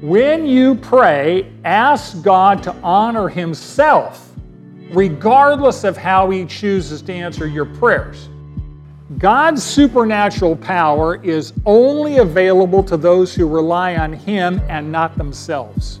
When you pray, ask God to honor Himself, regardless of how He chooses to answer your prayers. God's supernatural power is only available to those who rely on Him and not themselves.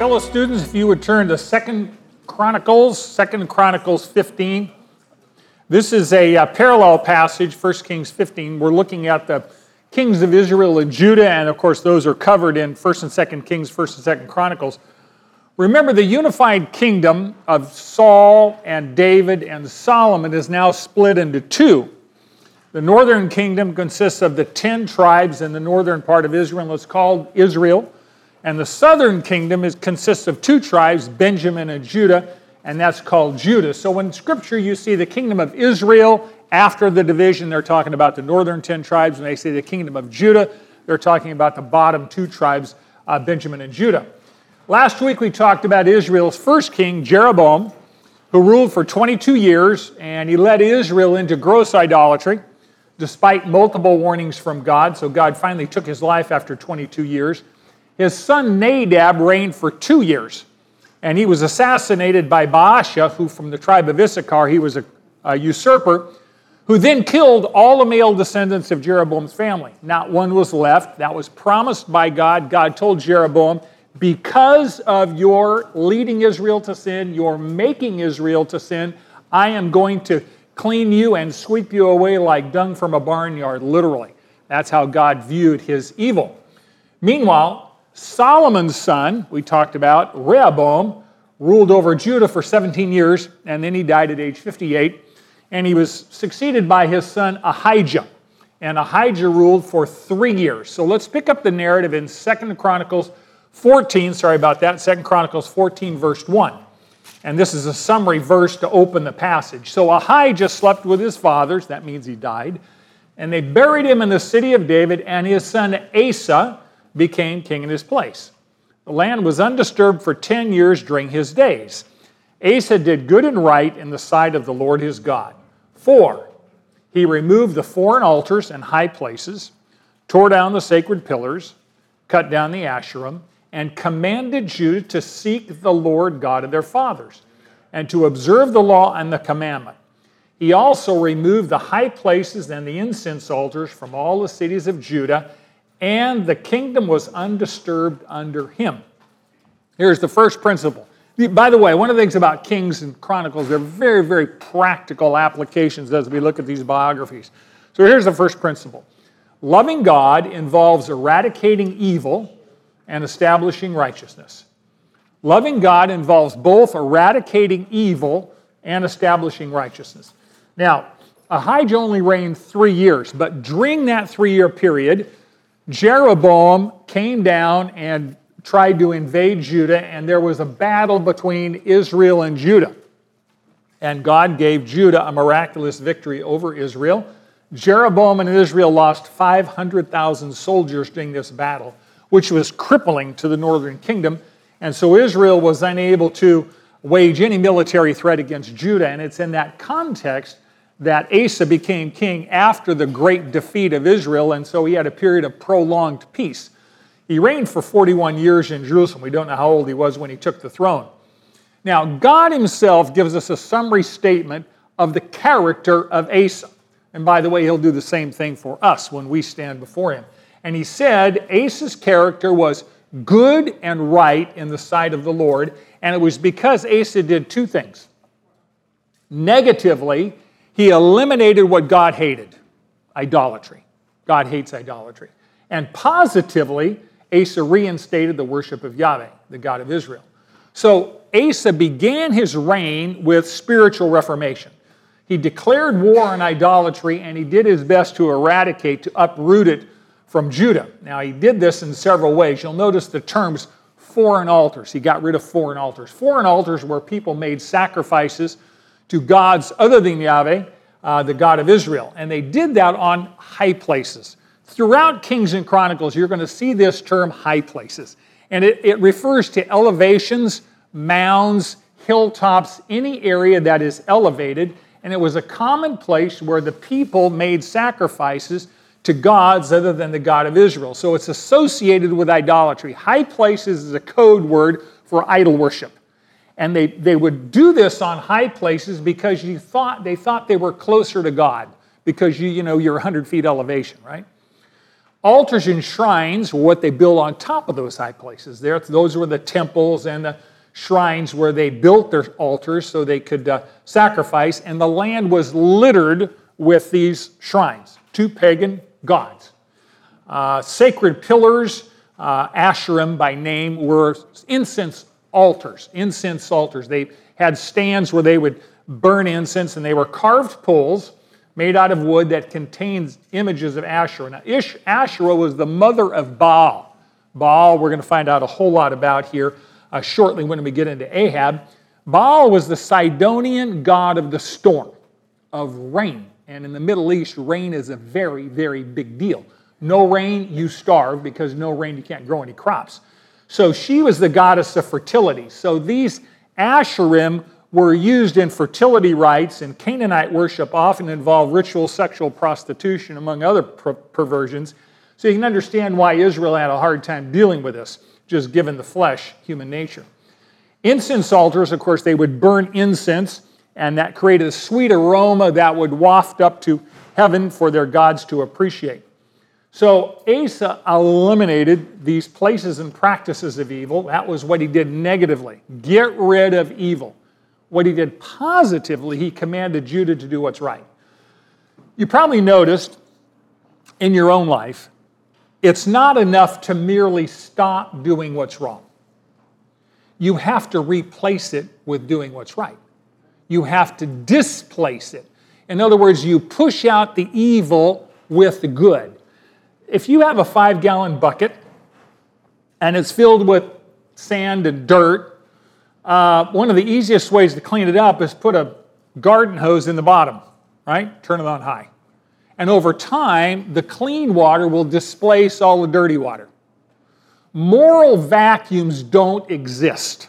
Fellow students, if you would turn to Second Chronicles, Second Chronicles 15. This is a, uh, parallel passage, 1 Kings 15. We're looking at the kings of Israel and Judah, and of course, those are covered in 1st and 2nd Kings, 1st and 2nd Chronicles. Remember, the unified kingdom of Saul and David and Solomon is now split into two. The northern kingdom consists of the 10 tribes in the northern part of Israel, it's called Israel. And the southern kingdom is, consists of two tribes, Benjamin and Judah, and that's called Judah. So in Scripture, you see the kingdom of Israel after the division, they're talking about the northern 10 tribes. When they say the kingdom of Judah, they're talking about the bottom two tribes, uh, Benjamin and Judah. Last week, we talked about Israel's first king, Jeroboam, who ruled for 22 years, and he led Israel into gross idolatry despite multiple warnings from God. So God finally took his life after 22 years. His son Nadab reigned for two years, and he was assassinated by Baasha, who from the tribe of Issachar, he was a, a usurper, who then killed all the male descendants of Jeroboam's family. Not one was left. That was promised by God. God told Jeroboam, because of your leading Israel to sin, your making Israel to sin, I am going to clean you and sweep you away like dung from a barnyard, literally. That's how God viewed his evil. Meanwhile, Solomon's son, we talked about, Rehoboam, ruled over Judah for 17 years, and then he died at age 58. And he was succeeded by his son Abijah. And Abijah ruled for three years. So let's pick up the narrative in Second Chronicles 14. Sorry about that. Second Chronicles 14, verse 1. And this is a summary verse to open the passage. So Abijah slept with his fathers, that means he died, and they buried him in the city of David, and his son Asa became king in his place. The land was undisturbed for 10 years during his days. Asa did good and right in the sight of the Lord his God. Four, he removed the foreign altars and high places, tore down the sacred pillars, cut down the Asherim, and commanded Judah to seek the Lord God of their fathers, and to observe the law and the commandment. He also removed the high places and the incense altars from all the cities of Judah and the kingdom was undisturbed under him. Here's the first principle. By the way, one of the things about Kings and Chronicles, they're very, very practical applications as we look at these biographies. So here's the first principle Loving God involves eradicating evil and establishing righteousness. Loving God involves both eradicating evil and establishing righteousness. Now, Abijah only reigned three years, but during that three year period, Jeroboam came down and tried to invade Judah, and there was a battle between Israel and Judah. And God gave Judah a miraculous victory over Israel. Jeroboam and Israel lost 500,000 soldiers during this battle, which was crippling to the northern kingdom. And so Israel was unable to wage any military threat against Judah. And it's in that context that Asa became king after the great defeat of Israel, and so he had a period of prolonged peace. He reigned for 41 years in Jerusalem. We don't know how old he was when he took the throne. Now, God Himself gives us a summary statement of the character of Asa. And by the way, He'll do the same thing for us when we stand before Him. And He said Asa's character was good and right in the sight of the Lord, and it was because Asa did two things. Negatively, he eliminated what God hated idolatry. God hates idolatry. And positively, Asa reinstated the worship of Yahweh, the God of Israel. So Asa began his reign with spiritual reformation. He declared war on idolatry and he did his best to eradicate, to uproot it from Judah. Now, he did this in several ways. You'll notice the terms foreign altars. He got rid of foreign altars. Foreign altars were people made sacrifices to gods other than Yahweh, uh, the God of Israel. And they did that on high places. Throughout Kings and Chronicles, you're going to see this term high places. And it, it refers to elevations, mounds, hilltops, any area that is elevated. And it was a common place where the people made sacrifices to gods other than the God of Israel. So it's associated with idolatry. High places is a code word for idol worship. And they, they would do this on high places because you thought they thought they were closer to God because you, you know you're 100 feet elevation, right? Altars and shrines were what they built on top of those high places. There, those were the temples and the shrines where they built their altars so they could uh, sacrifice, and the land was littered with these shrines to pagan gods. Uh, sacred pillars, uh, Asherim by name, were incense altars. Incense altars. They had stands where they would burn incense, and they were carved poles made out of wood that contains images of Asherah. Now, Ish, Asherah was the mother of Baal. Baal, we're going to find out a whole lot about here uh, shortly when we get into Ahab. Baal was the Sidonian god of the storm, of rain. And in the Middle East, rain is a very, very big deal. No rain, you starve because no rain, you can't grow any crops. So she was the goddess of fertility. So these Asherim were used in fertility rites, and Canaanite worship often involved ritual sexual prostitution, among other per- perversions. So you can understand why Israel had a hard time dealing with this, just given the flesh, human nature. Incense altars, of course, they would burn incense, and that created a sweet aroma that would waft up to heaven for their gods to appreciate. So Asa eliminated these places and practices of evil. That was what he did negatively. Get rid of evil. What he did positively, he commanded Judah to do what's right. You probably noticed in your own life, it's not enough to merely stop doing what's wrong. You have to replace it with doing what's right. You have to displace it. In other words, you push out the evil with the good. If you have a five gallon bucket and it's filled with sand and dirt uh, one of the easiest ways to clean it up is put a garden hose in the bottom, right? Turn it on high. And over time, the clean water will displace all the dirty water. Moral vacuums don't exist.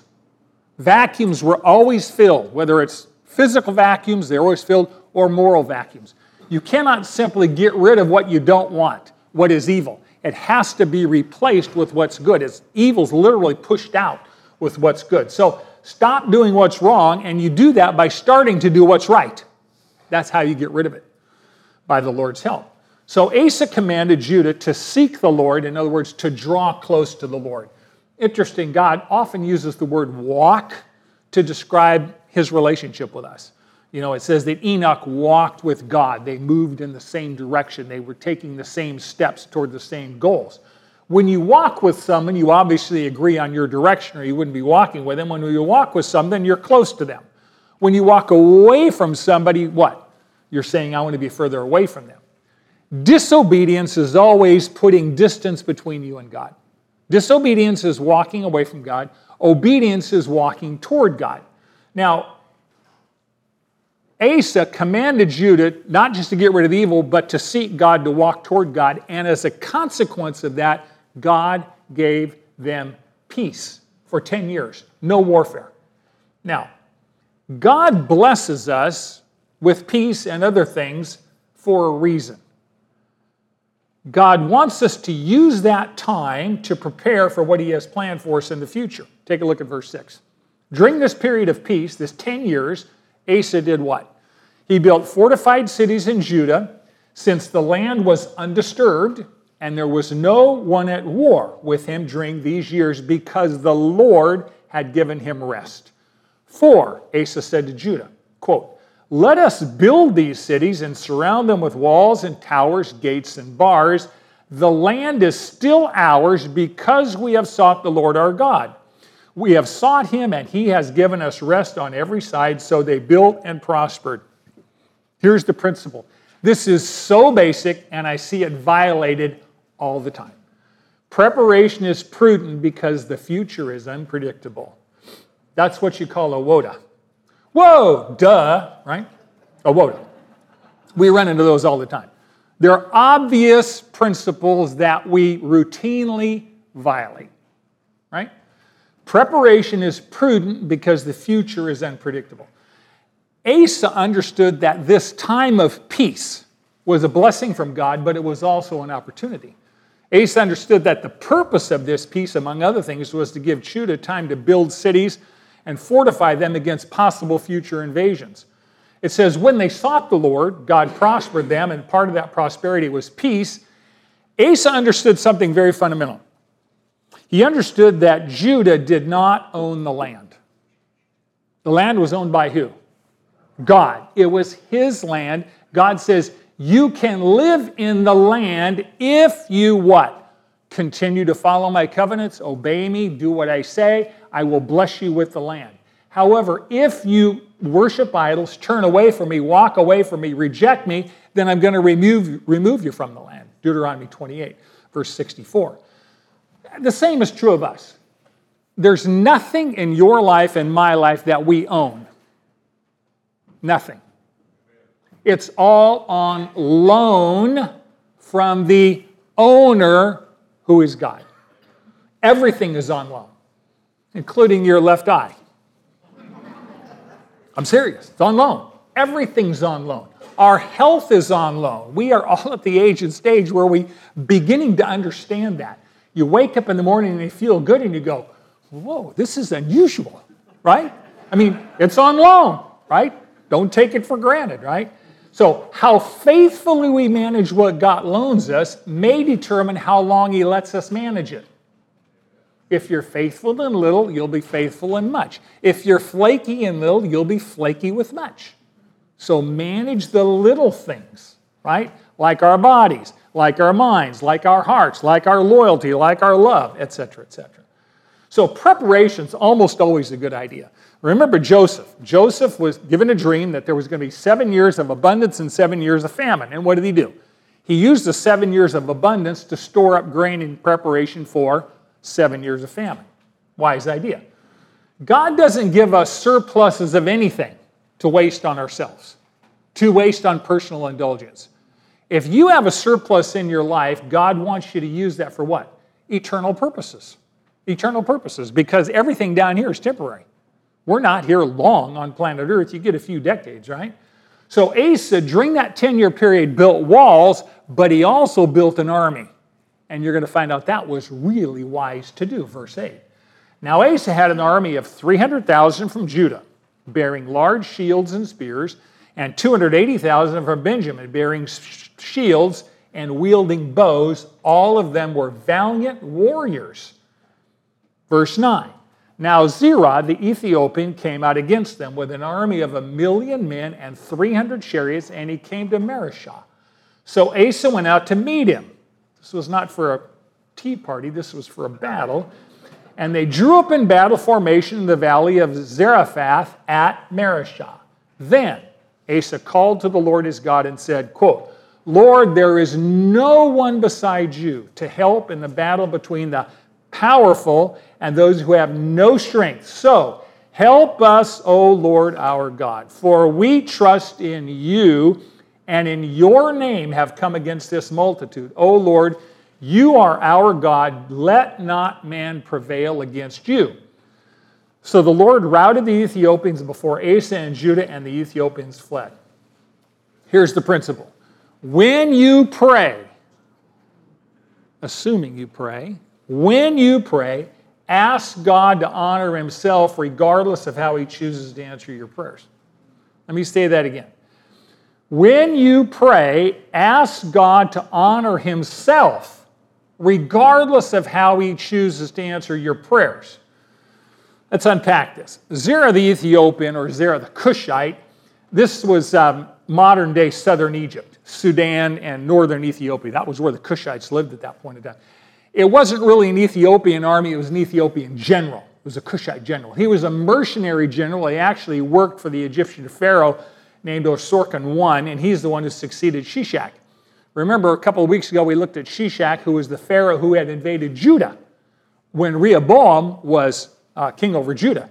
Vacuums were always filled, whether it's physical vacuums, they're always filled, or moral vacuums. You cannot simply get rid of what you don't want, what is evil. It has to be replaced with what's good. It's evil's literally pushed out with what's good. So stop doing what's wrong, and you do that by starting to do what's right. That's how you get rid of it, by the Lord's help. So Asa commanded Judah to seek the Lord, in other words, to draw close to the Lord. Interesting, God often uses the word walk to describe his relationship with us. You know, it says that Enoch walked with God. They moved in the same direction, they were taking the same steps toward the same goals. When you walk with someone, you obviously agree on your direction or you wouldn't be walking with them. When you walk with someone, you're close to them. When you walk away from somebody, what? You're saying, I want to be further away from them. Disobedience is always putting distance between you and God. Disobedience is walking away from God. Obedience is walking toward God. Now, Asa commanded Judah not just to get rid of evil, but to seek God, to walk toward God. And as a consequence of that, God gave them peace for 10 years, no warfare. Now, God blesses us with peace and other things for a reason. God wants us to use that time to prepare for what He has planned for us in the future. Take a look at verse 6. During this period of peace, this 10 years, Asa did what? He built fortified cities in Judah since the land was undisturbed and there was no one at war with him during these years because the Lord had given him rest. For, Asa said to Judah, quote, Let us build these cities and surround them with walls and towers, gates and bars. The land is still ours because we have sought the Lord our God. We have sought him, and he has given us rest on every side. So they built and prospered. Here's the principle this is so basic, and I see it violated all the time. Preparation is prudent because the future is unpredictable. That's what you call a WODA. Whoa, duh, right? A WODA. We run into those all the time. There are obvious principles that we routinely violate, right? Preparation is prudent because the future is unpredictable. Asa understood that this time of peace was a blessing from God, but it was also an opportunity. Asa understood that the purpose of this peace, among other things, was to give Judah time to build cities and fortify them against possible future invasions. It says, when they sought the Lord, God prospered them, and part of that prosperity was peace. Asa understood something very fundamental. He understood that Judah did not own the land. The land was owned by who? God. It was his land. God says, You can live in the land if you what? Continue to follow my covenants, obey me, do what I say, I will bless you with the land. However, if you worship idols, turn away from me, walk away from me, reject me, then I'm going to remove, remove you from the land. Deuteronomy 28, verse 64. The same is true of us. There's nothing in your life and my life that we own. Nothing. It's all on loan from the owner who is God. Everything is on loan, including your left eye. I'm serious. It's on loan. Everything's on loan. Our health is on loan. We are all at the age and stage where we beginning to understand that. You wake up in the morning and you feel good and you go, whoa, this is unusual, right? I mean, it's on loan, right? Don't take it for granted, right? So, how faithfully we manage what God loans us may determine how long He lets us manage it. If you're faithful in little, you'll be faithful in much. If you're flaky in little, you'll be flaky with much. So, manage the little things, right? Like our bodies, like our minds, like our hearts, like our loyalty, like our love, etc., etc. So, preparation's almost always a good idea. Remember Joseph. Joseph was given a dream that there was going to be seven years of abundance and seven years of famine. And what did he do? He used the seven years of abundance to store up grain in preparation for seven years of famine. Wise idea. God doesn't give us surpluses of anything to waste on ourselves, to waste on personal indulgence. If you have a surplus in your life, God wants you to use that for what? Eternal purposes. Eternal purposes, because everything down here is temporary. We're not here long on planet Earth. You get a few decades, right? So Asa, during that 10 year period, built walls, but he also built an army. And you're going to find out that was really wise to do, verse 8. Now Asa had an army of 300,000 from Judah, bearing large shields and spears, and 280,000 from Benjamin, bearing shields and wielding bows. All of them were valiant warriors. Verse 9. Now Zerah the Ethiopian came out against them with an army of a million men and 300 chariots, and he came to Mareshah. So Asa went out to meet him. This was not for a tea party, this was for a battle. And they drew up in battle formation in the valley of Zarephath at Mareshah. Then Asa called to the Lord his God and said, quote, Lord, there is no one beside you to help in the battle between the powerful and those who have no strength. So help us, O Lord our God, for we trust in you and in your name have come against this multitude. O Lord, you are our God. Let not man prevail against you. So the Lord routed the Ethiopians before Asa and Judah, and the Ethiopians fled. Here's the principle when you pray, assuming you pray, when you pray, Ask God to honor Himself regardless of how He chooses to answer your prayers. Let me say that again. When you pray, ask God to honor Himself regardless of how He chooses to answer your prayers. Let's unpack this. Zerah the Ethiopian, or Zerah the Cushite, this was um, modern day southern Egypt, Sudan, and northern Ethiopia. That was where the Cushites lived at that point in time. It wasn't really an Ethiopian army, it was an Ethiopian general. It was a Cushite general. He was a mercenary general. He actually worked for the Egyptian pharaoh named Osorkon I, and he's the one who succeeded Shishak. Remember, a couple of weeks ago, we looked at Shishak, who was the Pharaoh who had invaded Judah when Rehoboam was uh, king over Judah.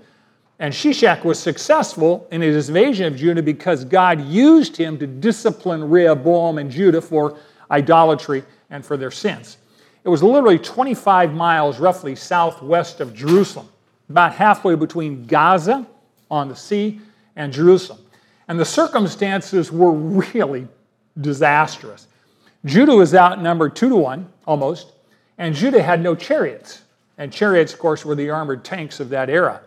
And Shishak was successful in his invasion of Judah because God used him to discipline Rehoboam and Judah for idolatry and for their sins. It was literally 25 miles roughly southwest of Jerusalem, about halfway between Gaza on the sea and Jerusalem. And the circumstances were really disastrous. Judah was outnumbered two to one, almost, and Judah had no chariots. And chariots, of course, were the armored tanks of that era.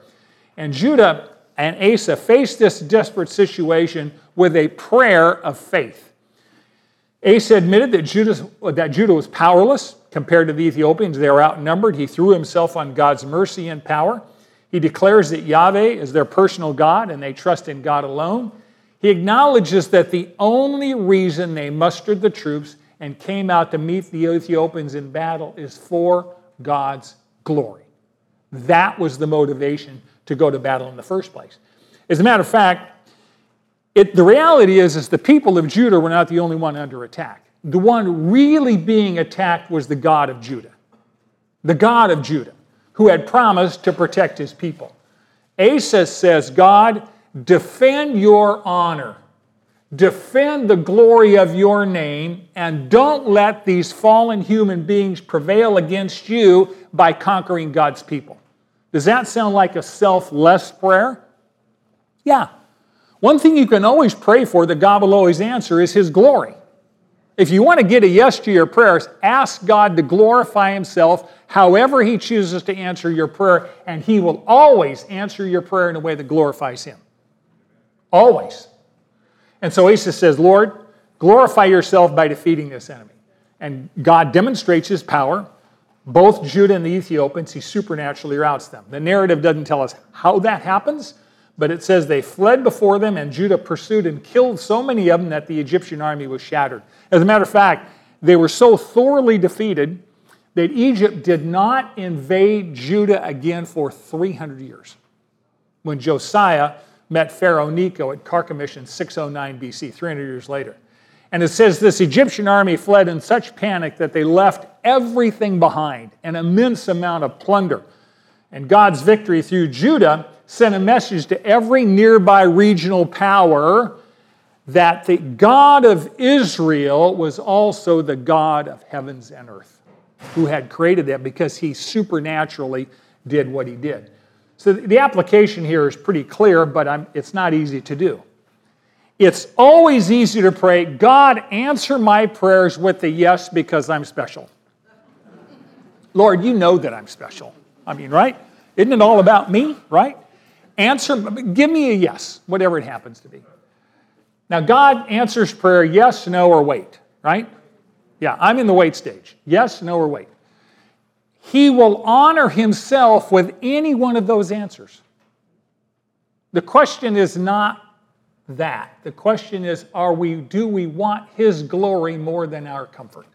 And Judah and Asa faced this desperate situation with a prayer of faith. Asa admitted that Judah, that Judah was powerless compared to the Ethiopians. They were outnumbered. He threw himself on God's mercy and power. He declares that Yahweh is their personal God and they trust in God alone. He acknowledges that the only reason they mustered the troops and came out to meet the Ethiopians in battle is for God's glory. That was the motivation to go to battle in the first place. As a matter of fact, it, the reality is, is the people of Judah were not the only one under attack. The one really being attacked was the God of Judah. The God of Judah, who had promised to protect his people. Asa says, God, defend your honor, defend the glory of your name, and don't let these fallen human beings prevail against you by conquering God's people. Does that sound like a selfless prayer? Yeah. One thing you can always pray for that God will always answer is His glory. If you want to get a yes to your prayers, ask God to glorify Himself however He chooses to answer your prayer, and He will always answer your prayer in a way that glorifies Him. Always. And so Asa says, Lord, glorify yourself by defeating this enemy. And God demonstrates His power. Both Judah and the Ethiopians, He supernaturally routs them. The narrative doesn't tell us how that happens, but it says they fled before them, and Judah pursued and killed so many of them that the Egyptian army was shattered. As a matter of fact, they were so thoroughly defeated that Egypt did not invade Judah again for 300 years. When Josiah met Pharaoh Necho at Carchemish in 609 BC, 300 years later. And it says this Egyptian army fled in such panic that they left everything behind, an immense amount of plunder. And God's victory through Judah sent a message to every nearby regional power that the God of Israel was also the God of heavens and earth, who had created that because he supernaturally did what he did. So the application here is pretty clear, but I'm, it's not easy to do. It's always easy to pray, God, answer my prayers with a yes because I'm special. Lord, you know that I'm special. I mean, right? Isn't it all about me, right? Answer, give me a yes, whatever it happens to be. Now, God answers prayer yes, no, or wait, right? Yeah, I'm in the wait stage. Yes, no, or wait. He will honor himself with any one of those answers. The question is not that. The question is, are we, do we want his glory more than our comfort?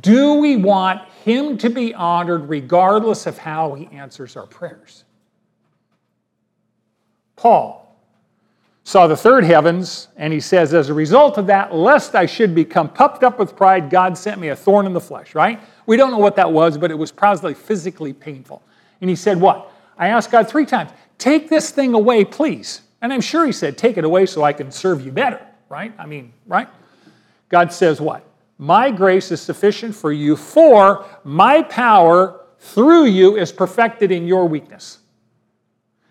Do we want him to be honored regardless of how he answers our prayers? Paul saw the third heavens, and he says, As a result of that, lest I should become puffed up with pride, God sent me a thorn in the flesh, right? We don't know what that was, but it was probably physically painful. And he said, What? I asked God three times, Take this thing away, please. And I'm sure he said, Take it away so I can serve you better, right? I mean, right? God says, What? My grace is sufficient for you, for my power through you is perfected in your weakness.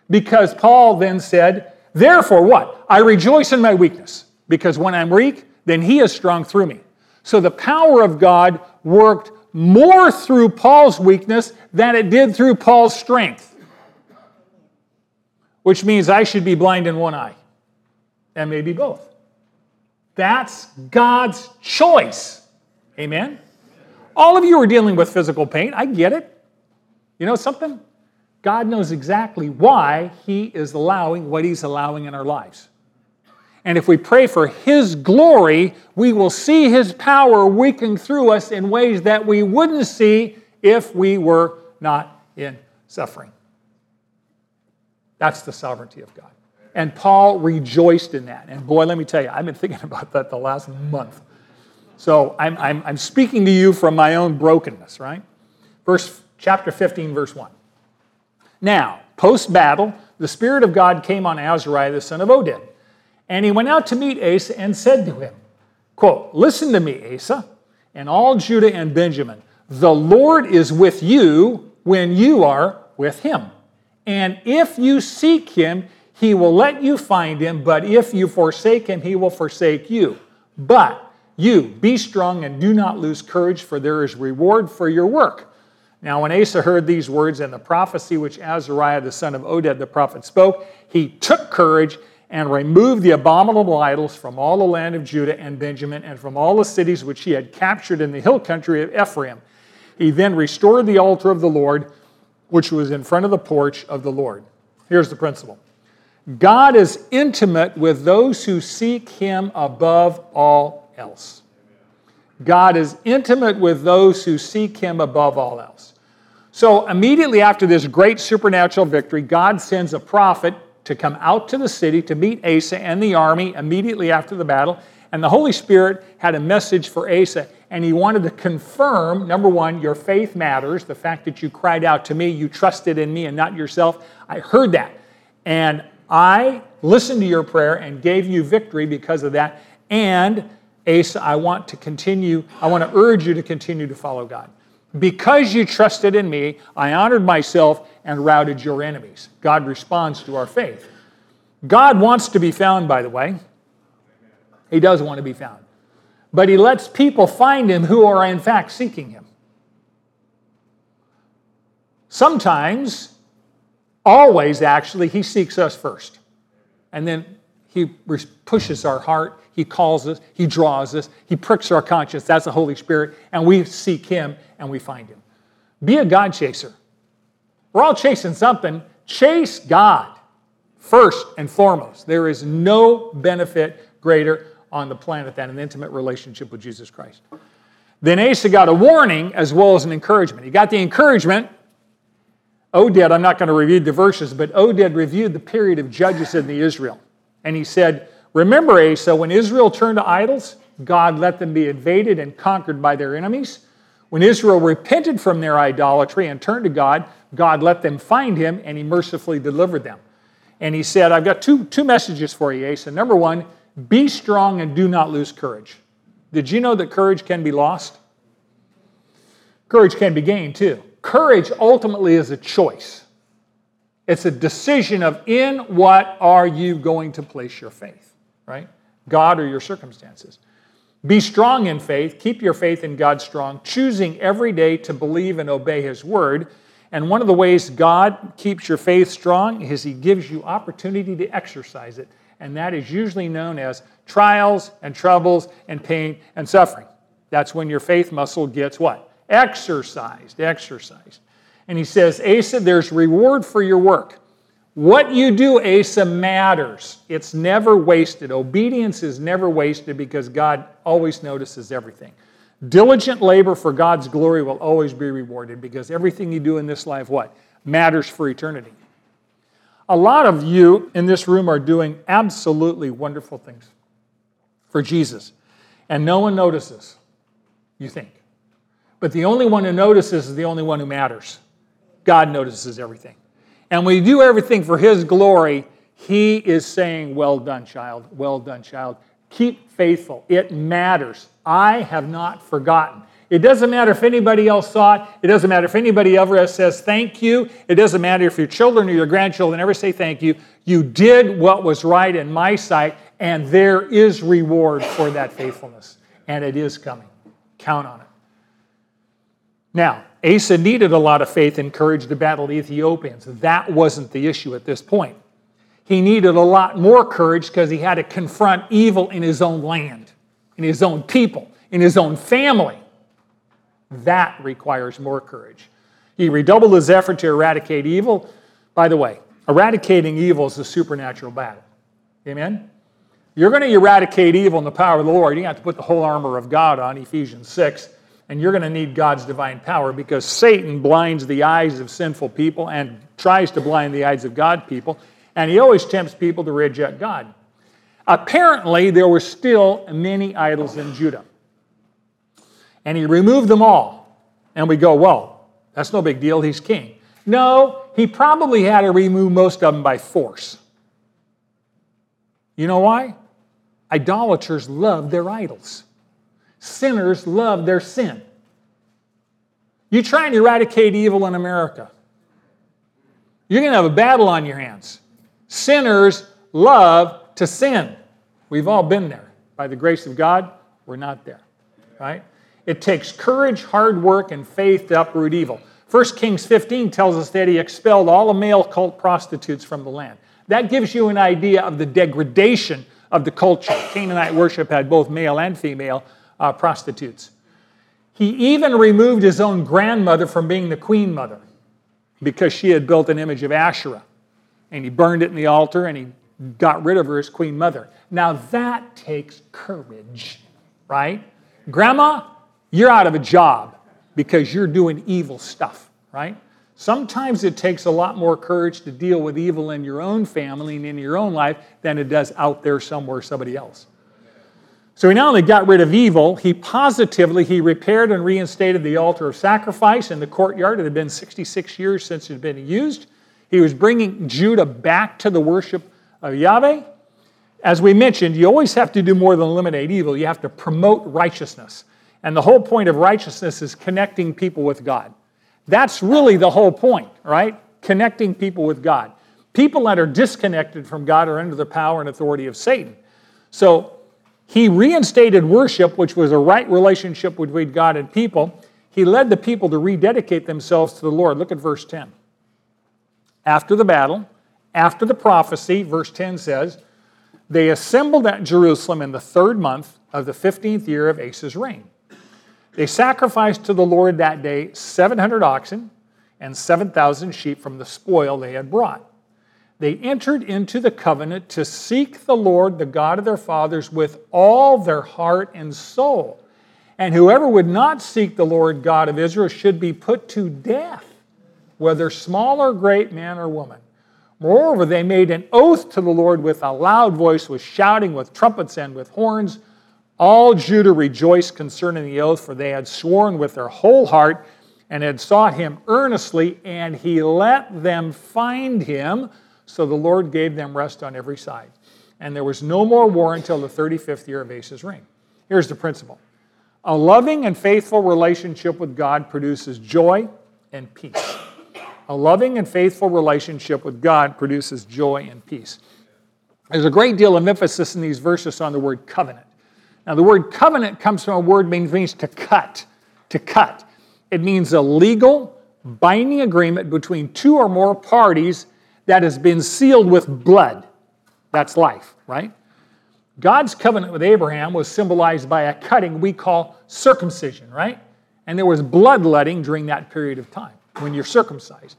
Because Paul then said, Therefore, what? I rejoice in my weakness, because when I'm weak, then he is strong through me. So the power of God worked more through Paul's weakness than it did through Paul's strength, which means I should be blind in one eye, and maybe both. That's God's choice. Amen? All of you are dealing with physical pain. I get it. You know something? God knows exactly why He is allowing what He's allowing in our lives. And if we pray for His glory, we will see His power working through us in ways that we wouldn't see if we were not in suffering. That's the sovereignty of God. And Paul rejoiced in that. And boy, let me tell you, I've been thinking about that the last month. So I'm, I'm, I'm speaking to you from my own brokenness, right? Verse, chapter 15, verse 1. Now, post battle, the Spirit of God came on Azariah, the son of Oded. And he went out to meet Asa and said to him, quote, Listen to me, Asa, and all Judah and Benjamin. The Lord is with you when you are with him. And if you seek him, he will let you find him, but if you forsake him, he will forsake you. But you, be strong and do not lose courage, for there is reward for your work. Now, when Asa heard these words and the prophecy which Azariah the son of Oded the prophet spoke, he took courage and removed the abominable idols from all the land of Judah and Benjamin and from all the cities which he had captured in the hill country of Ephraim. He then restored the altar of the Lord, which was in front of the porch of the Lord. Here's the principle God is intimate with those who seek him above all else. God is intimate with those who seek him above all else. So, immediately after this great supernatural victory, God sends a prophet to come out to the city to meet Asa and the army immediately after the battle. And the Holy Spirit had a message for Asa, and he wanted to confirm number one, your faith matters. The fact that you cried out to me, you trusted in me and not yourself. I heard that. And I listened to your prayer and gave you victory because of that. And Asa, I want to continue, I want to urge you to continue to follow God. Because you trusted in me, I honored myself and routed your enemies. God responds to our faith. God wants to be found, by the way. He does want to be found. But he lets people find him who are in fact seeking him. Sometimes, always actually, he seeks us first. And then he pushes our heart, he calls us, he draws us, he pricks our conscience. That's the Holy Spirit. And we seek him and we find him. Be a God chaser. We're all chasing something. Chase God first and foremost. There is no benefit greater on the planet than an intimate relationship with Jesus Christ. Then Asa got a warning as well as an encouragement. He got the encouragement. Oded, I'm not going to review the verses, but Oded reviewed the period of judges in the Israel. And he said, Remember, Asa, when Israel turned to idols, God let them be invaded and conquered by their enemies. When Israel repented from their idolatry and turned to God, God let them find him and he mercifully delivered them. And he said, I've got two, two messages for you, Asa. Number one, be strong and do not lose courage. Did you know that courage can be lost? Courage can be gained too. Courage ultimately is a choice. It's a decision of in what are you going to place your faith, right? God or your circumstances. Be strong in faith. Keep your faith in God strong, choosing every day to believe and obey His word. And one of the ways God keeps your faith strong is He gives you opportunity to exercise it. And that is usually known as trials and troubles and pain and suffering. That's when your faith muscle gets what? Exercised, exercised. And he says, Asa, there's reward for your work. What you do, Asa, matters. It's never wasted. Obedience is never wasted because God always notices everything. Diligent labor for God's glory will always be rewarded because everything you do in this life, what? Matters for eternity. A lot of you in this room are doing absolutely wonderful things for Jesus, and no one notices, you think. But the only one who notices is the only one who matters. God notices everything. And when you do everything for His glory, He is saying, Well done, child. Well done, child. Keep faithful. It matters. I have not forgotten. It doesn't matter if anybody else saw it. It doesn't matter if anybody ever says thank you. It doesn't matter if your children or your grandchildren ever say thank you. You did what was right in my sight, and there is reward for that faithfulness. And it is coming. Count on it. Now, Asa needed a lot of faith and courage to battle the Ethiopians. That wasn't the issue at this point. He needed a lot more courage because he had to confront evil in his own land, in his own people, in his own family. That requires more courage. He redoubled his effort to eradicate evil. By the way, eradicating evil is a supernatural battle. Amen? You're going to eradicate evil in the power of the Lord. You have to put the whole armor of God on, Ephesians 6 and you're going to need God's divine power because Satan blinds the eyes of sinful people and tries to blind the eyes of God people. And he always tempts people to reject God. Apparently, there were still many idols in Judah. And he removed them all. And we go, well, that's no big deal. He's king. No, he probably had to remove most of them by force. You know why? Idolaters love their idols, sinners love their sin. You try and eradicate evil in America, you're going to have a battle on your hands. Sinners love to sin. We've all been there. By the grace of God, we're not there, right? It takes courage, hard work, and faith to uproot evil. 1 Kings 15 tells us that he expelled all the male cult prostitutes from the land. That gives you an idea of the degradation of the culture. Canaanite worship had both male and female uh, prostitutes. He even removed his own grandmother from being the queen mother because she had built an image of Asherah. And he burned it in the altar and he got rid of her as queen mother. Now that takes courage, right? Grandma, you're out of a job because you're doing evil stuff, right? Sometimes it takes a lot more courage to deal with evil in your own family and in your own life than it does out there somewhere, somebody else. So he not only got rid of evil, he positively he repaired and reinstated the altar of sacrifice in the courtyard. It had been 66 years since it had been used. He was bringing Judah back to the worship of Yahweh. As we mentioned, you always have to do more than eliminate evil. You have to promote righteousness. And the whole point of righteousness is connecting people with God. That's really the whole point, right? Connecting people with God. People that are disconnected from God are under the power and authority of Satan. So he reinstated worship, which was a right relationship between God and people. He led the people to rededicate themselves to the Lord. Look at verse 10. After the battle, after the prophecy, verse 10 says, they assembled at Jerusalem in the third month of the 15th year of Asa's reign. They sacrificed to the Lord that day 700 oxen and 7,000 sheep from the spoil they had brought. They entered into the covenant to seek the Lord, the God of their fathers, with all their heart and soul. And whoever would not seek the Lord God of Israel should be put to death, whether small or great, man or woman. Moreover, they made an oath to the Lord with a loud voice, with shouting, with trumpets, and with horns. All Judah rejoiced concerning the oath, for they had sworn with their whole heart and had sought him earnestly, and he let them find him. So the Lord gave them rest on every side. And there was no more war until the 35th year of Asa's reign. Here's the principle a loving and faithful relationship with God produces joy and peace. A loving and faithful relationship with God produces joy and peace. There's a great deal of emphasis in these verses on the word covenant. Now, the word covenant comes from a word means to cut, to cut. It means a legal, binding agreement between two or more parties that has been sealed with blood. That's life, right? God's covenant with Abraham was symbolized by a cutting we call circumcision, right? And there was bloodletting during that period of time when you're circumcised.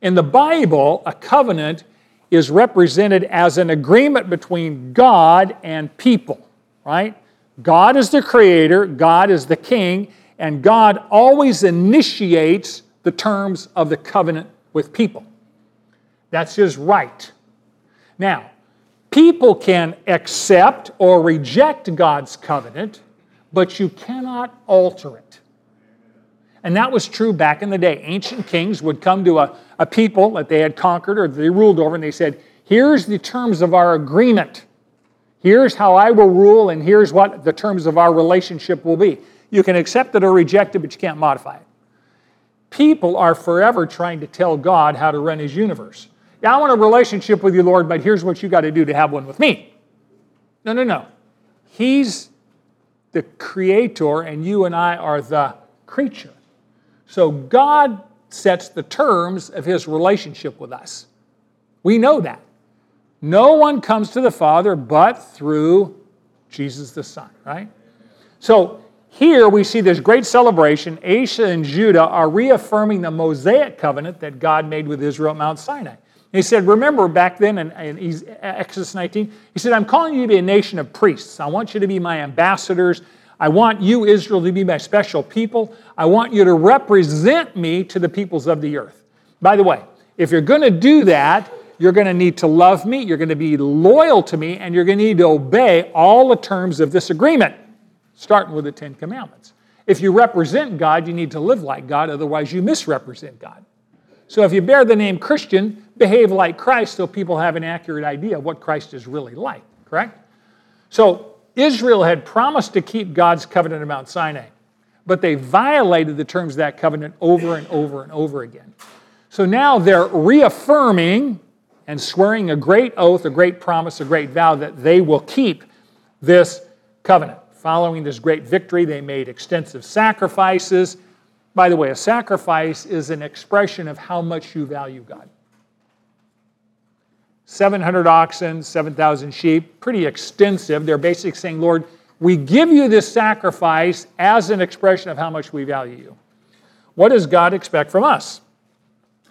In the Bible, a covenant is represented as an agreement between God and people, right? God is the creator, God is the king, and God always initiates the terms of the covenant with people. That's his right. Now, people can accept or reject God's covenant, but you cannot alter it. And that was true back in the day. Ancient kings would come to a, a people that they had conquered or they ruled over, and they said, Here's the terms of our agreement. Here's how I will rule, and here's what the terms of our relationship will be. You can accept it or reject it, but you can't modify it. People are forever trying to tell God how to run his universe. Yeah, I want a relationship with you, Lord, but here's what you got to do to have one with me. No, no, no. He's the creator, and you and I are the creature. So God sets the terms of his relationship with us. We know that. No one comes to the Father but through Jesus the Son, right? So here we see this great celebration. Asa and Judah are reaffirming the Mosaic covenant that God made with Israel at Mount Sinai. He said, Remember back then in, in Exodus 19, he said, I'm calling you to be a nation of priests. I want you to be my ambassadors. I want you, Israel, to be my special people. I want you to represent me to the peoples of the earth. By the way, if you're going to do that, you're going to need to love me, you're going to be loyal to me, and you're going to need to obey all the terms of this agreement, starting with the Ten Commandments. If you represent God, you need to live like God, otherwise, you misrepresent God. So if you bear the name Christian, behave like Christ so people have an accurate idea of what Christ is really like, correct? So Israel had promised to keep God's covenant at Mount Sinai, but they violated the terms of that covenant over and over and over again. So now they're reaffirming and swearing a great oath, a great promise, a great vow that they will keep this covenant. Following this great victory, they made extensive sacrifices. By the way, a sacrifice is an expression of how much you value God. 700 oxen, 7,000 sheep, pretty extensive. They're basically saying, Lord, we give you this sacrifice as an expression of how much we value you. What does God expect from us?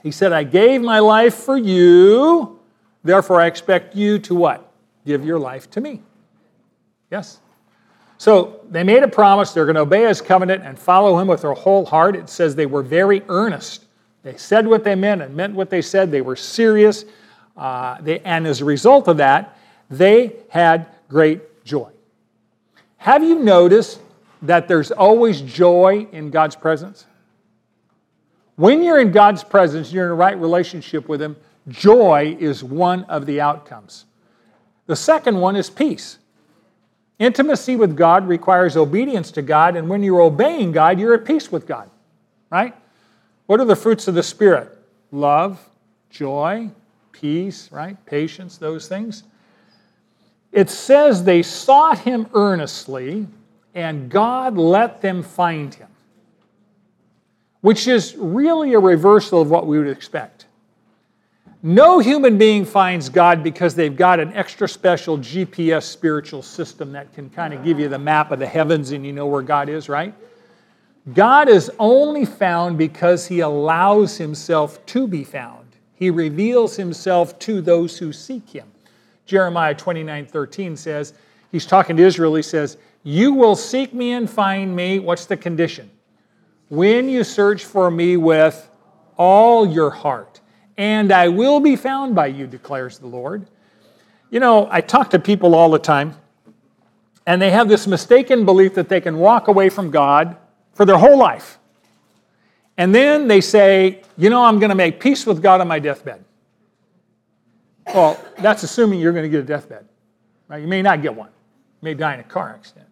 He said, I gave my life for you, therefore I expect you to what? Give your life to me. Yes? So they made a promise, they're going to obey his covenant and follow him with their whole heart. It says they were very earnest. They said what they meant and meant what they said. They were serious. Uh, they, and as a result of that, they had great joy. Have you noticed that there's always joy in God's presence? When you're in God's presence, you're in a right relationship with Him, joy is one of the outcomes. The second one is peace. Intimacy with God requires obedience to God, and when you're obeying God, you're at peace with God, right? What are the fruits of the Spirit? Love, joy, peace, right? Patience, those things. It says they sought Him earnestly, and God let them find Him which is really a reversal of what we would expect. No human being finds God because they've got an extra special GPS spiritual system that can kind of give you the map of the heavens and you know where God is, right? God is only found because he allows himself to be found. He reveals himself to those who seek him. Jeremiah 29 13 says, he's talking to Israel, he says, You will seek me and find me. What's the condition? when you search for me with all your heart, and I will be found by you, declares the Lord. You know, I talk to people all the time, and they have this mistaken belief that they can walk away from God for their whole life. And then they say, you know, I'm going to make peace with God on my deathbed. Well, that's assuming you're going to get a deathbed. Right? You may not get one. You may die in a car accident.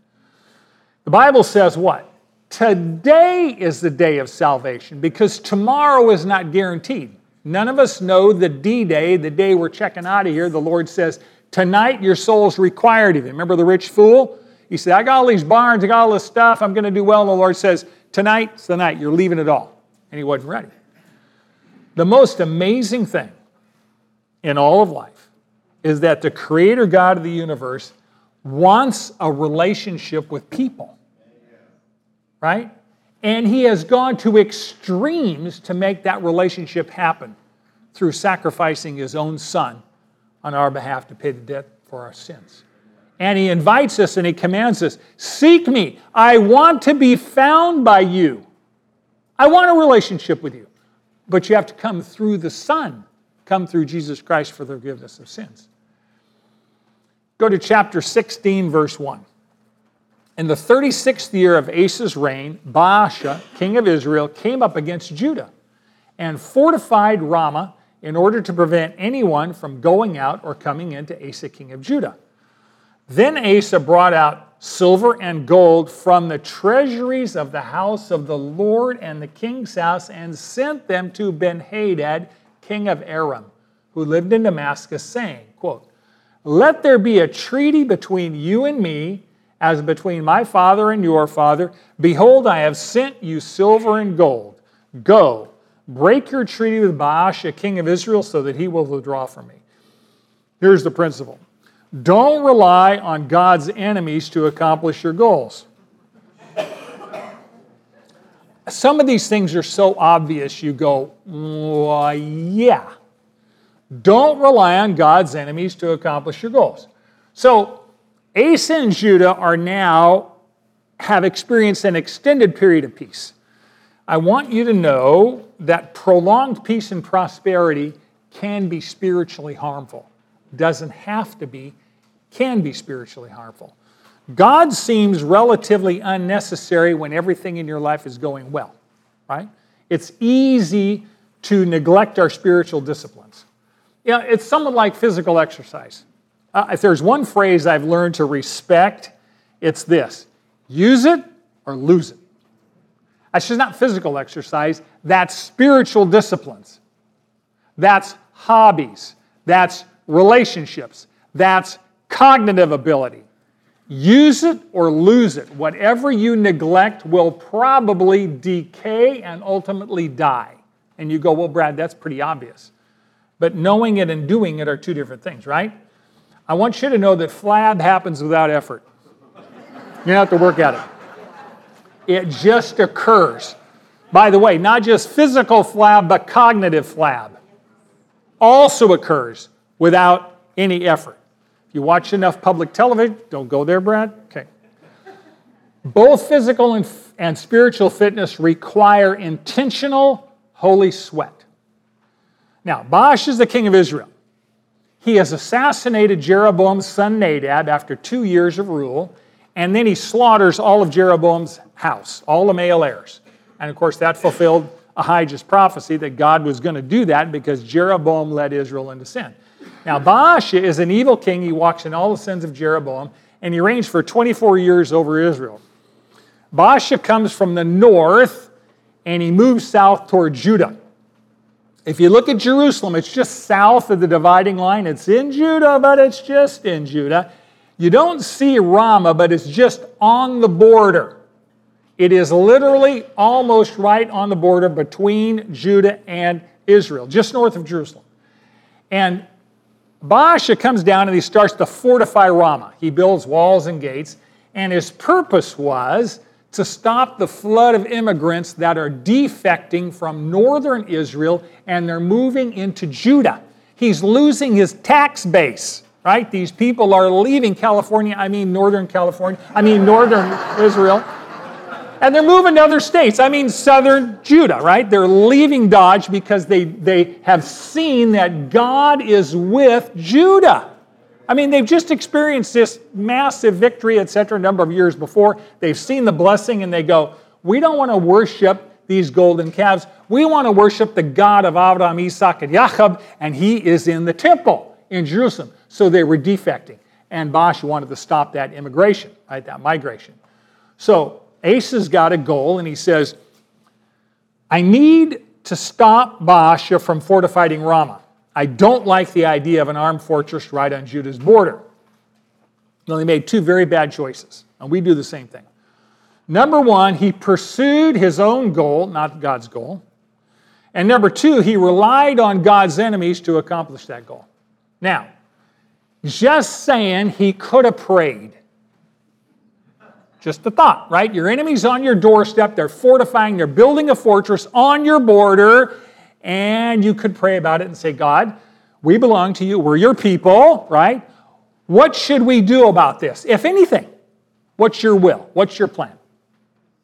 The Bible says what? Today is the day of salvation because tomorrow is not guaranteed. None of us know the D day, the day we're checking out of here. The Lord says, Tonight your soul's required of you. Remember the rich fool? He said, I got all these barns, I got all this stuff, I'm going to do well. And the Lord says, Tonight's the night, you're leaving it all. And he wasn't ready. The most amazing thing in all of life is that the Creator God of the universe wants a relationship with people right? And he has gone to extremes to make that relationship happen through sacrificing his own son on our behalf to pay the debt for our sins. And he invites us and he commands us Seek me. I want to be found by you. I want a relationship with you. But you have to come through the Son, come through Jesus Christ for the forgiveness of sins. Go to chapter 16, verse 1. In the 36th year of Asa's reign, Baasha, king of Israel, came up against Judah and fortified Ramah in order to prevent anyone from going out or coming into Asa, king of Judah. Then Asa brought out silver and gold from the treasuries of the house of the Lord and the king's house and sent them to Ben-Hadad, king of Aram, who lived in Damascus, saying, quote, Let there be a treaty between you and me as between my father and your father. Behold, I have sent you silver and gold. Go, break your treaty with Baasha, king of Israel, so that he will withdraw from me. Here's the principle don't rely on God's enemies to accomplish your goals. Some of these things are so obvious, you go, well, yeah. Don't rely on God's enemies to accomplish your goals. So, Asa and Judah are now have experienced an extended period of peace. I want you to know that prolonged peace and prosperity can be spiritually harmful. Doesn't have to be, can be spiritually harmful. God seems relatively unnecessary when everything in your life is going well, right? It's easy to neglect our spiritual disciplines. You know, it's somewhat like physical exercise. Uh, if there's one phrase I've learned to respect, it's this use it or lose it. That's just not physical exercise, that's spiritual disciplines. That's hobbies. That's relationships. That's cognitive ability. Use it or lose it. Whatever you neglect will probably decay and ultimately die. And you go, well, Brad, that's pretty obvious. But knowing it and doing it are two different things, right? I want you to know that flab happens without effort. You don't have to work at it. It just occurs. By the way, not just physical flab, but cognitive flab also occurs without any effort. If you watch enough public television, don't go there, Brad. Okay. Both physical and, and spiritual fitness require intentional holy sweat. Now, Baasha is the king of Israel. He has assassinated Jeroboam's son Nadab after two years of rule, and then he slaughters all of Jeroboam's house, all the male heirs. And of course, that fulfilled Ahijah's prophecy that God was going to do that because Jeroboam led Israel into sin. Now, Baasha is an evil king. He walks in all the sins of Jeroboam, and he reigns for 24 years over Israel. Baasha comes from the north, and he moves south toward Judah. If you look at Jerusalem, it's just south of the dividing line. It's in Judah, but it's just in Judah. You don't see Ramah, but it's just on the border. It is literally almost right on the border between Judah and Israel, just north of Jerusalem. And Baasha comes down and he starts to fortify Ramah. He builds walls and gates, and his purpose was to stop the flood of immigrants that are defecting from northern Israel and they're moving into Judah. He's losing his tax base, right? These people are leaving California, I mean northern California, I mean northern Israel and they're moving to other states. I mean, southern Judah, right? They're leaving Dodge because they, they have seen that God is with Judah. I mean, they've just experienced this massive victory, et cetera, a number of years before. They've seen the blessing and they go, We don't want to worship these golden calves. We want to worship the God of Abraham, Isaac, and Jacob, and he is in the temple in Jerusalem. So they were defecting. And Baasha wanted to stop that immigration, right, that migration. So Asa's got a goal, and he says, I need to stop Baasha from fortifying Ramah. I don't like the idea of an armed fortress right on Judah's border. Well, he made two very bad choices, and we do the same thing. Number one, he pursued his own goal, not God's goal. And number two, he relied on God's enemies to accomplish that goal. Now, just saying he could have prayed. Just a thought, right? Your enemy's on your doorstep, they're fortifying, they're building a fortress on your border, and you could pray about it and say, God, we belong to you, we're your people, right? What should we do about this? If anything, what's your will? What's your plan?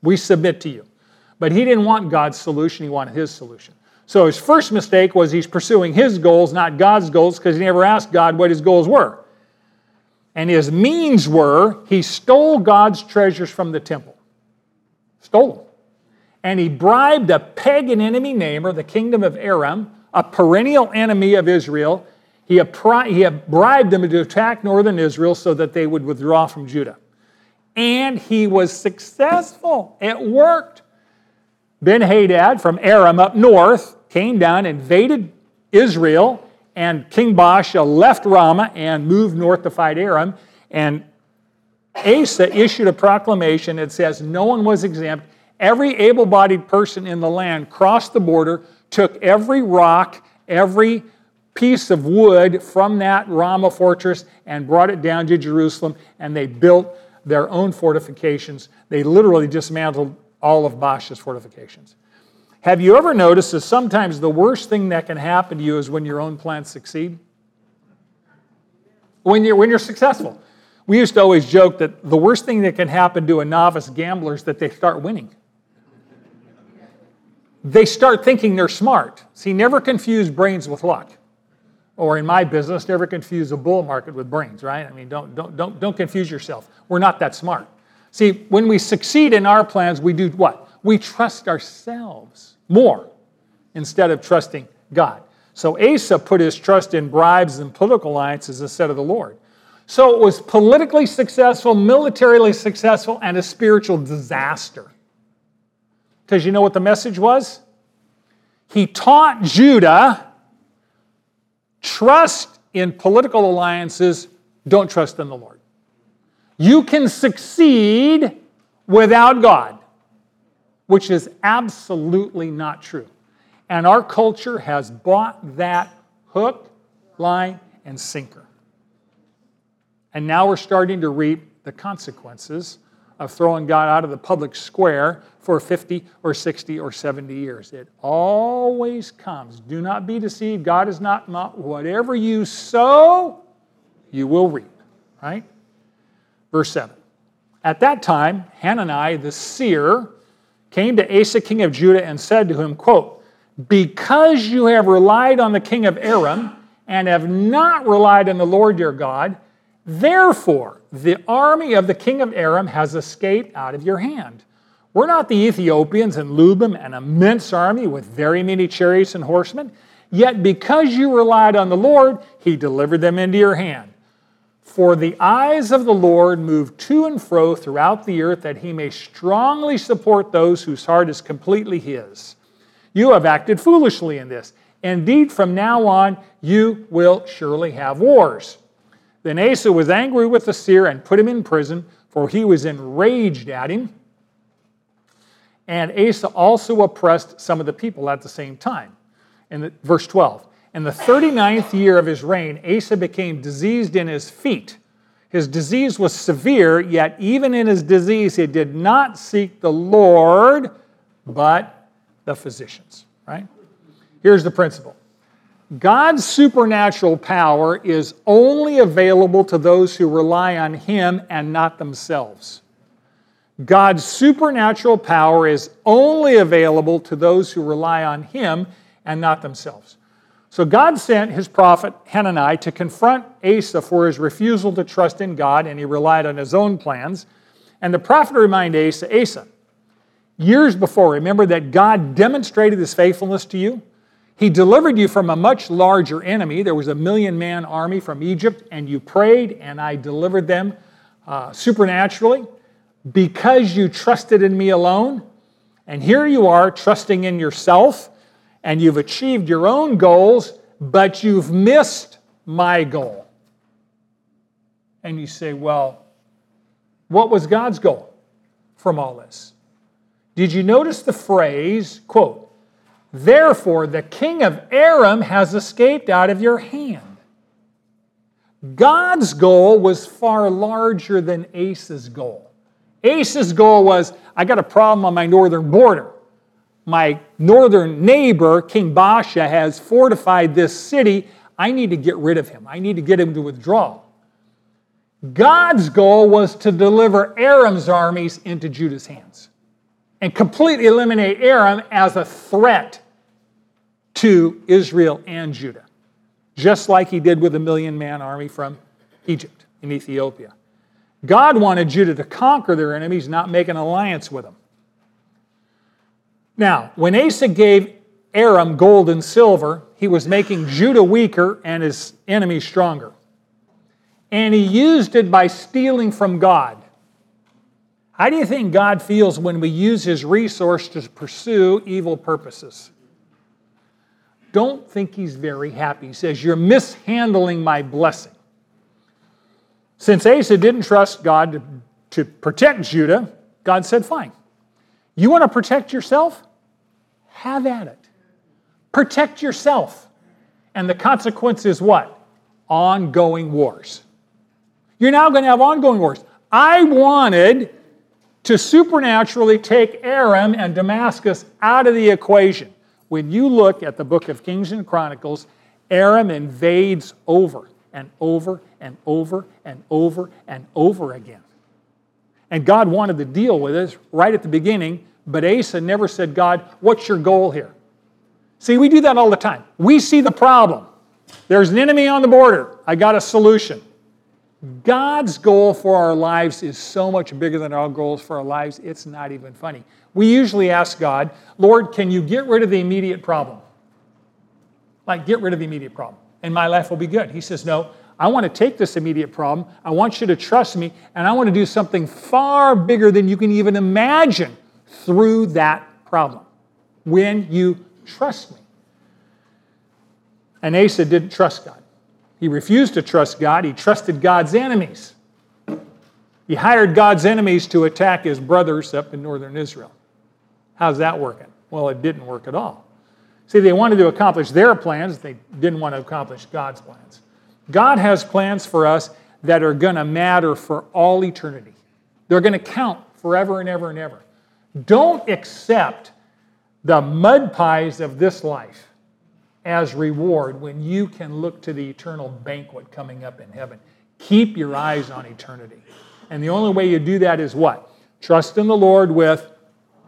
We submit to you. But he didn't want God's solution, he wanted his solution. So his first mistake was he's pursuing his goals, not God's goals, because he never asked God what his goals were. And his means were he stole God's treasures from the temple. Stole them. And he bribed a pagan enemy namer, the kingdom of Aram, a perennial enemy of Israel. He, he bribed them to attack northern Israel so that they would withdraw from Judah. And he was successful. It worked. Ben Hadad from Aram up north came down, invaded Israel, and King Baasha left Ramah and moved north to fight Aram. And Asa issued a proclamation that says no one was exempt. Every able bodied person in the land crossed the border, took every rock, every piece of wood from that Ramah fortress, and brought it down to Jerusalem, and they built their own fortifications. They literally dismantled all of Baasha's fortifications. Have you ever noticed that sometimes the worst thing that can happen to you is when your own plans succeed? When you're, when you're successful. We used to always joke that the worst thing that can happen to a novice gambler is that they start winning. They start thinking they're smart. See, never confuse brains with luck. Or in my business, never confuse a bull market with brains, right? I mean, don't, don't, don't, don't confuse yourself. We're not that smart. See, when we succeed in our plans, we do what? We trust ourselves more instead of trusting God. So Asa put his trust in bribes and political alliances instead of the Lord. So it was politically successful, militarily successful, and a spiritual disaster. Because you know what the message was? He taught Judah trust in political alliances, don't trust in the Lord. You can succeed without God, which is absolutely not true. And our culture has bought that hook, line, and sinker. And now we're starting to reap the consequences of throwing God out of the public square for 50 or 60 or 70 years. It always comes. Do not be deceived. God is not mocked. Whatever you sow, you will reap. Right? Verse 7. At that time, Hanani the seer came to Asa, king of Judah, and said to him, quote, Because you have relied on the king of Aram and have not relied on the Lord your God, therefore the army of the king of Aram has escaped out of your hand. We're not the Ethiopians and Lubim, an immense army with very many chariots and horsemen. Yet because you relied on the Lord, he delivered them into your hand. For the eyes of the Lord move to and fro throughout the earth that he may strongly support those whose heart is completely his. You have acted foolishly in this. Indeed, from now on, you will surely have wars. Then Asa was angry with the seer and put him in prison, for he was enraged at him. And Asa also oppressed some of the people at the same time. In the, verse 12, in the 39th year of his reign, Asa became diseased in his feet. His disease was severe, yet even in his disease, he did not seek the Lord, but the physicians, right? Here's the principle God's supernatural power is only available to those who rely on Him and not themselves. God's supernatural power is only available to those who rely on Him and not themselves. So God sent his prophet Hanani to confront Asa for his refusal to trust in God, and he relied on his own plans. And the prophet reminded Asa, Asa, years before, remember that God demonstrated his faithfulness to you? He delivered you from a much larger enemy. There was a million man army from Egypt, and you prayed, and I delivered them uh, supernaturally because you trusted in me alone. And here you are trusting in yourself and you've achieved your own goals, but you've missed my goal. And you say, well, what was God's goal from all this? Did you notice the phrase, quote, therefore the king of Aram has escaped out of your hand? God's goal was far larger than Asa's goal. Asa's goal was, I got a problem on my northern border my northern neighbor, King Baasha, has fortified this city. I need to get rid of him. I need to get him to withdraw. God's goal was to deliver Aram's armies into Judah's hands and completely eliminate Aram as a threat to Israel and Judah, just like he did with a million man army from Egypt and Ethiopia. God wanted Judah to conquer their enemies, not make an alliance with them. Now, when Asa gave Aram gold and silver, he was making Judah weaker and his enemies stronger. And he used it by stealing from God. How do you think God feels when we use his resource to pursue evil purposes? Don't think he's very happy. He says, You're mishandling my blessing. Since Asa didn't trust God to, to protect Judah, God said, Fine. You want to protect yourself? Have at it. Protect yourself. And the consequence is what? Ongoing wars. You're now going to have ongoing wars. I wanted to supernaturally take Aram and Damascus out of the equation. When you look at the book of Kings and Chronicles, Aram invades over and over and over and over and over again. And God wanted to deal with this right at the beginning, but Asa never said, God, what's your goal here? See, we do that all the time. We see the problem There's an enemy on the border. I got a solution. God's goal for our lives is so much bigger than our goals for our lives, it's not even funny. We usually ask God, Lord, can you get rid of the immediate problem? Like, get rid of the immediate problem, and my life will be good. He says, No, I want to take this immediate problem. I want you to trust me, and I want to do something far bigger than you can even imagine through that problem when you trust me. And Asa didn't trust God. He refused to trust God. He trusted God's enemies. He hired God's enemies to attack his brothers up in northern Israel. How's that working? Well, it didn't work at all. See, they wanted to accomplish their plans, they didn't want to accomplish God's plans. God has plans for us that are going to matter for all eternity. They're going to count forever and ever and ever. Don't accept the mud pies of this life as reward when you can look to the eternal banquet coming up in heaven. Keep your eyes on eternity. And the only way you do that is what? Trust in the Lord with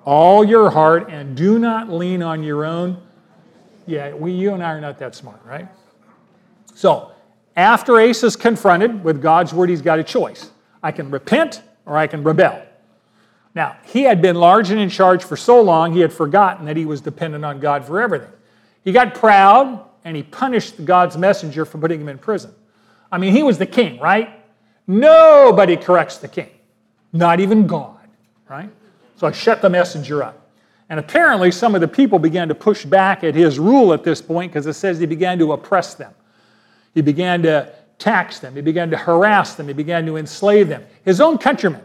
all your heart and do not lean on your own. Yeah, we, you and I are not that smart, right? So, after Asa is confronted with God's word, he's got a choice. I can repent or I can rebel. Now, he had been large and in charge for so long, he had forgotten that he was dependent on God for everything. He got proud and he punished God's messenger for putting him in prison. I mean, he was the king, right? Nobody corrects the king, not even God, right? So I shut the messenger up. And apparently, some of the people began to push back at his rule at this point because it says he began to oppress them. He began to tax them, he began to harass them, he began to enslave them, his own countrymen.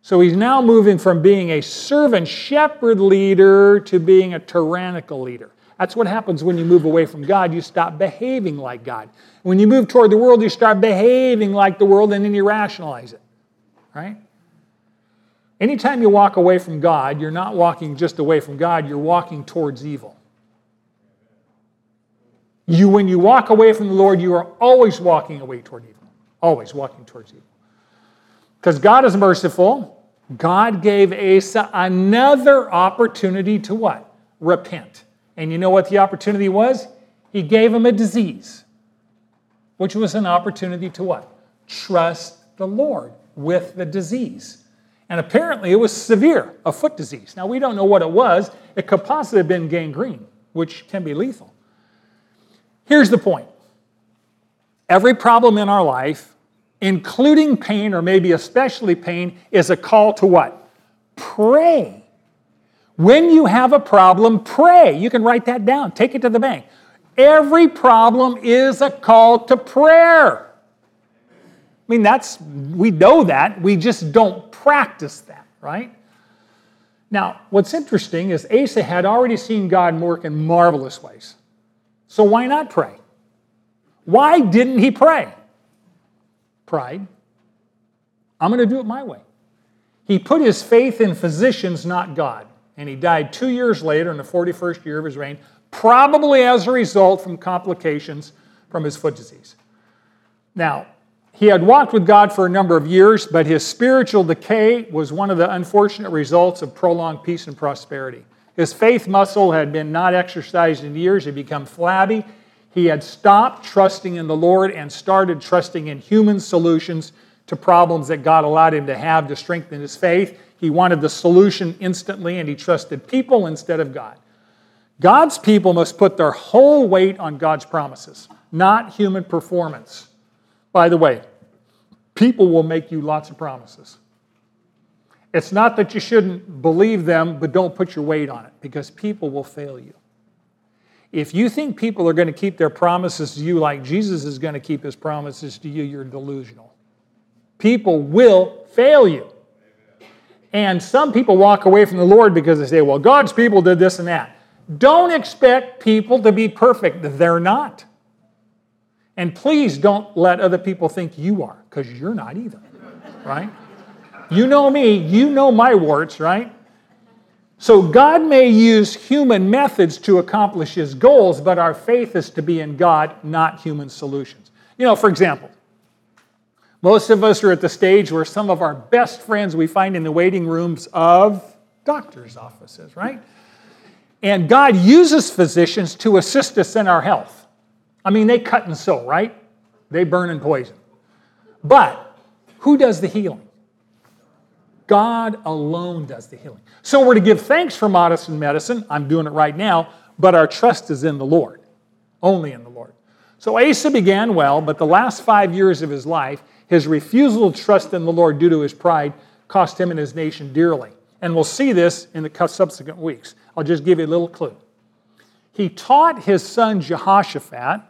So he's now moving from being a servant shepherd leader to being a tyrannical leader. That's what happens when you move away from God. You stop behaving like God. When you move toward the world, you start behaving like the world and then you rationalize it. Right? Anytime you walk away from God, you're not walking just away from God, you're walking towards evil. You, when you walk away from the Lord, you are always walking away toward evil. Always walking towards evil. Because God is merciful, God gave Asa another opportunity to what? Repent. And you know what the opportunity was? He gave him a disease, which was an opportunity to what? Trust the Lord with the disease. And apparently it was severe, a foot disease. Now we don't know what it was. It could possibly have been gangrene, which can be lethal. Here's the point every problem in our life, including pain or maybe especially pain, is a call to what? Pray. When you have a problem, pray. You can write that down, take it to the bank. Every problem is a call to prayer. I mean, that's, we know that, we just don't practice that, right? Now, what's interesting is Asa had already seen God work in marvelous ways. So why not pray? Why didn't he pray? Pride. I'm going to do it my way. He put his faith in physicians, not God and he died two years later in the 41st year of his reign, probably as a result from complications from his foot disease. Now, he had walked with God for a number of years, but his spiritual decay was one of the unfortunate results of prolonged peace and prosperity. His faith muscle had been not exercised in years, he had become flabby. He had stopped trusting in the Lord and started trusting in human solutions to problems that God allowed him to have to strengthen his faith. He wanted the solution instantly and he trusted people instead of God. God's people must put their whole weight on God's promises, not human performance. By the way, people will make you lots of promises. It's not that you shouldn't believe them, but don't put your weight on it because people will fail you. If you think people are going to keep their promises to you like Jesus is going to keep his promises to you, you're delusional. People will fail you. And some people walk away from the Lord because they say, well, God's people did this and that. Don't expect people to be perfect. They're not. And please don't let other people think you are, because you're not either, right? You know me, you know my warts, right? So God may use human methods to accomplish his goals, but our faith is to be in God, not human solutions. You know, for example, most of us are at the stage where some of our best friends we find in the waiting rooms of doctors' offices, right? And God uses physicians to assist us in our health. I mean, they cut and sew, right? They burn and poison. But who does the healing? God alone does the healing. So we're to give thanks for modern medicine. I'm doing it right now, but our trust is in the Lord, only in the Lord. So Asa began well, but the last five years of his life, his refusal to trust in the Lord due to his pride cost him and his nation dearly. And we'll see this in the subsequent weeks. I'll just give you a little clue. He taught his son Jehoshaphat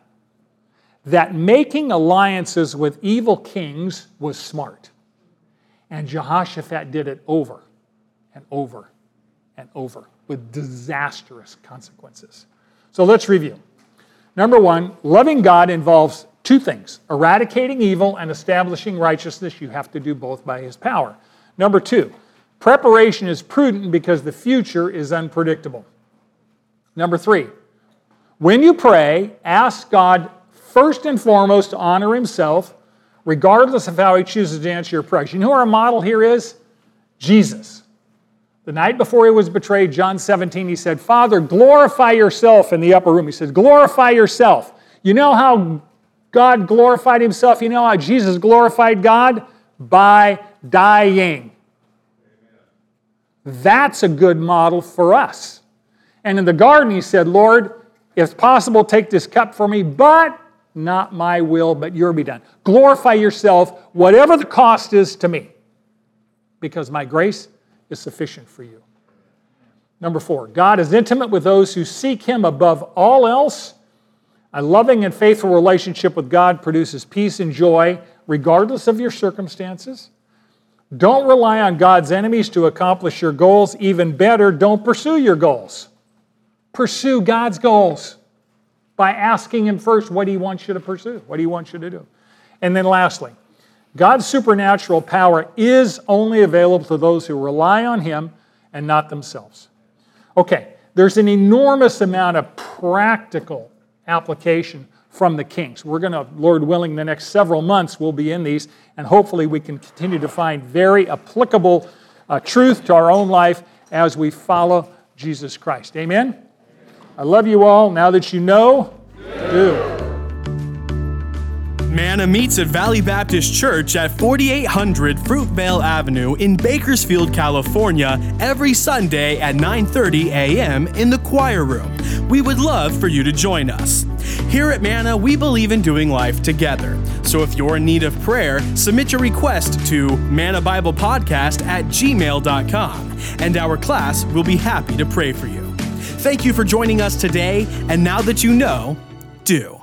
that making alliances with evil kings was smart. And Jehoshaphat did it over and over and over with disastrous consequences. So let's review. Number one, loving God involves two things eradicating evil and establishing righteousness. You have to do both by His power. Number two, preparation is prudent because the future is unpredictable. Number three, when you pray, ask God first and foremost to honor Himself, regardless of how He chooses to answer your prayers. You know who our model here is? Jesus. The night before he was betrayed, John 17, he said, Father, glorify yourself in the upper room. He said, glorify yourself. You know how God glorified himself? You know how Jesus glorified God? By dying. That's a good model for us. And in the garden, he said, Lord, if possible, take this cup for me, but not my will, but your be done. Glorify yourself, whatever the cost is to me, because my grace is sufficient for you. Number four, God is intimate with those who seek Him above all else. A loving and faithful relationship with God produces peace and joy, regardless of your circumstances. Don't rely on God's enemies to accomplish your goals. Even better, don't pursue your goals. Pursue God's goals by asking Him first what He wants you to pursue, what He wants you to do. And then lastly, God's supernatural power is only available to those who rely on Him and not themselves. Okay, there's an enormous amount of practical application from the kings. We're going to, Lord willing, the next several months we'll be in these, and hopefully we can continue to find very applicable uh, truth to our own life as we follow Jesus Christ. Amen? I love you all. Now that you know, do. Manna meets at Valley Baptist Church at 4800 Fruitvale Avenue in Bakersfield, California, every Sunday at 9:30 a.m. in the choir room. We would love for you to join us. Here at Manna, we believe in doing life together. So if you're in need of prayer, submit your request to Manna Bible Podcast at gmail.com, and our class will be happy to pray for you. Thank you for joining us today, and now that you know, do.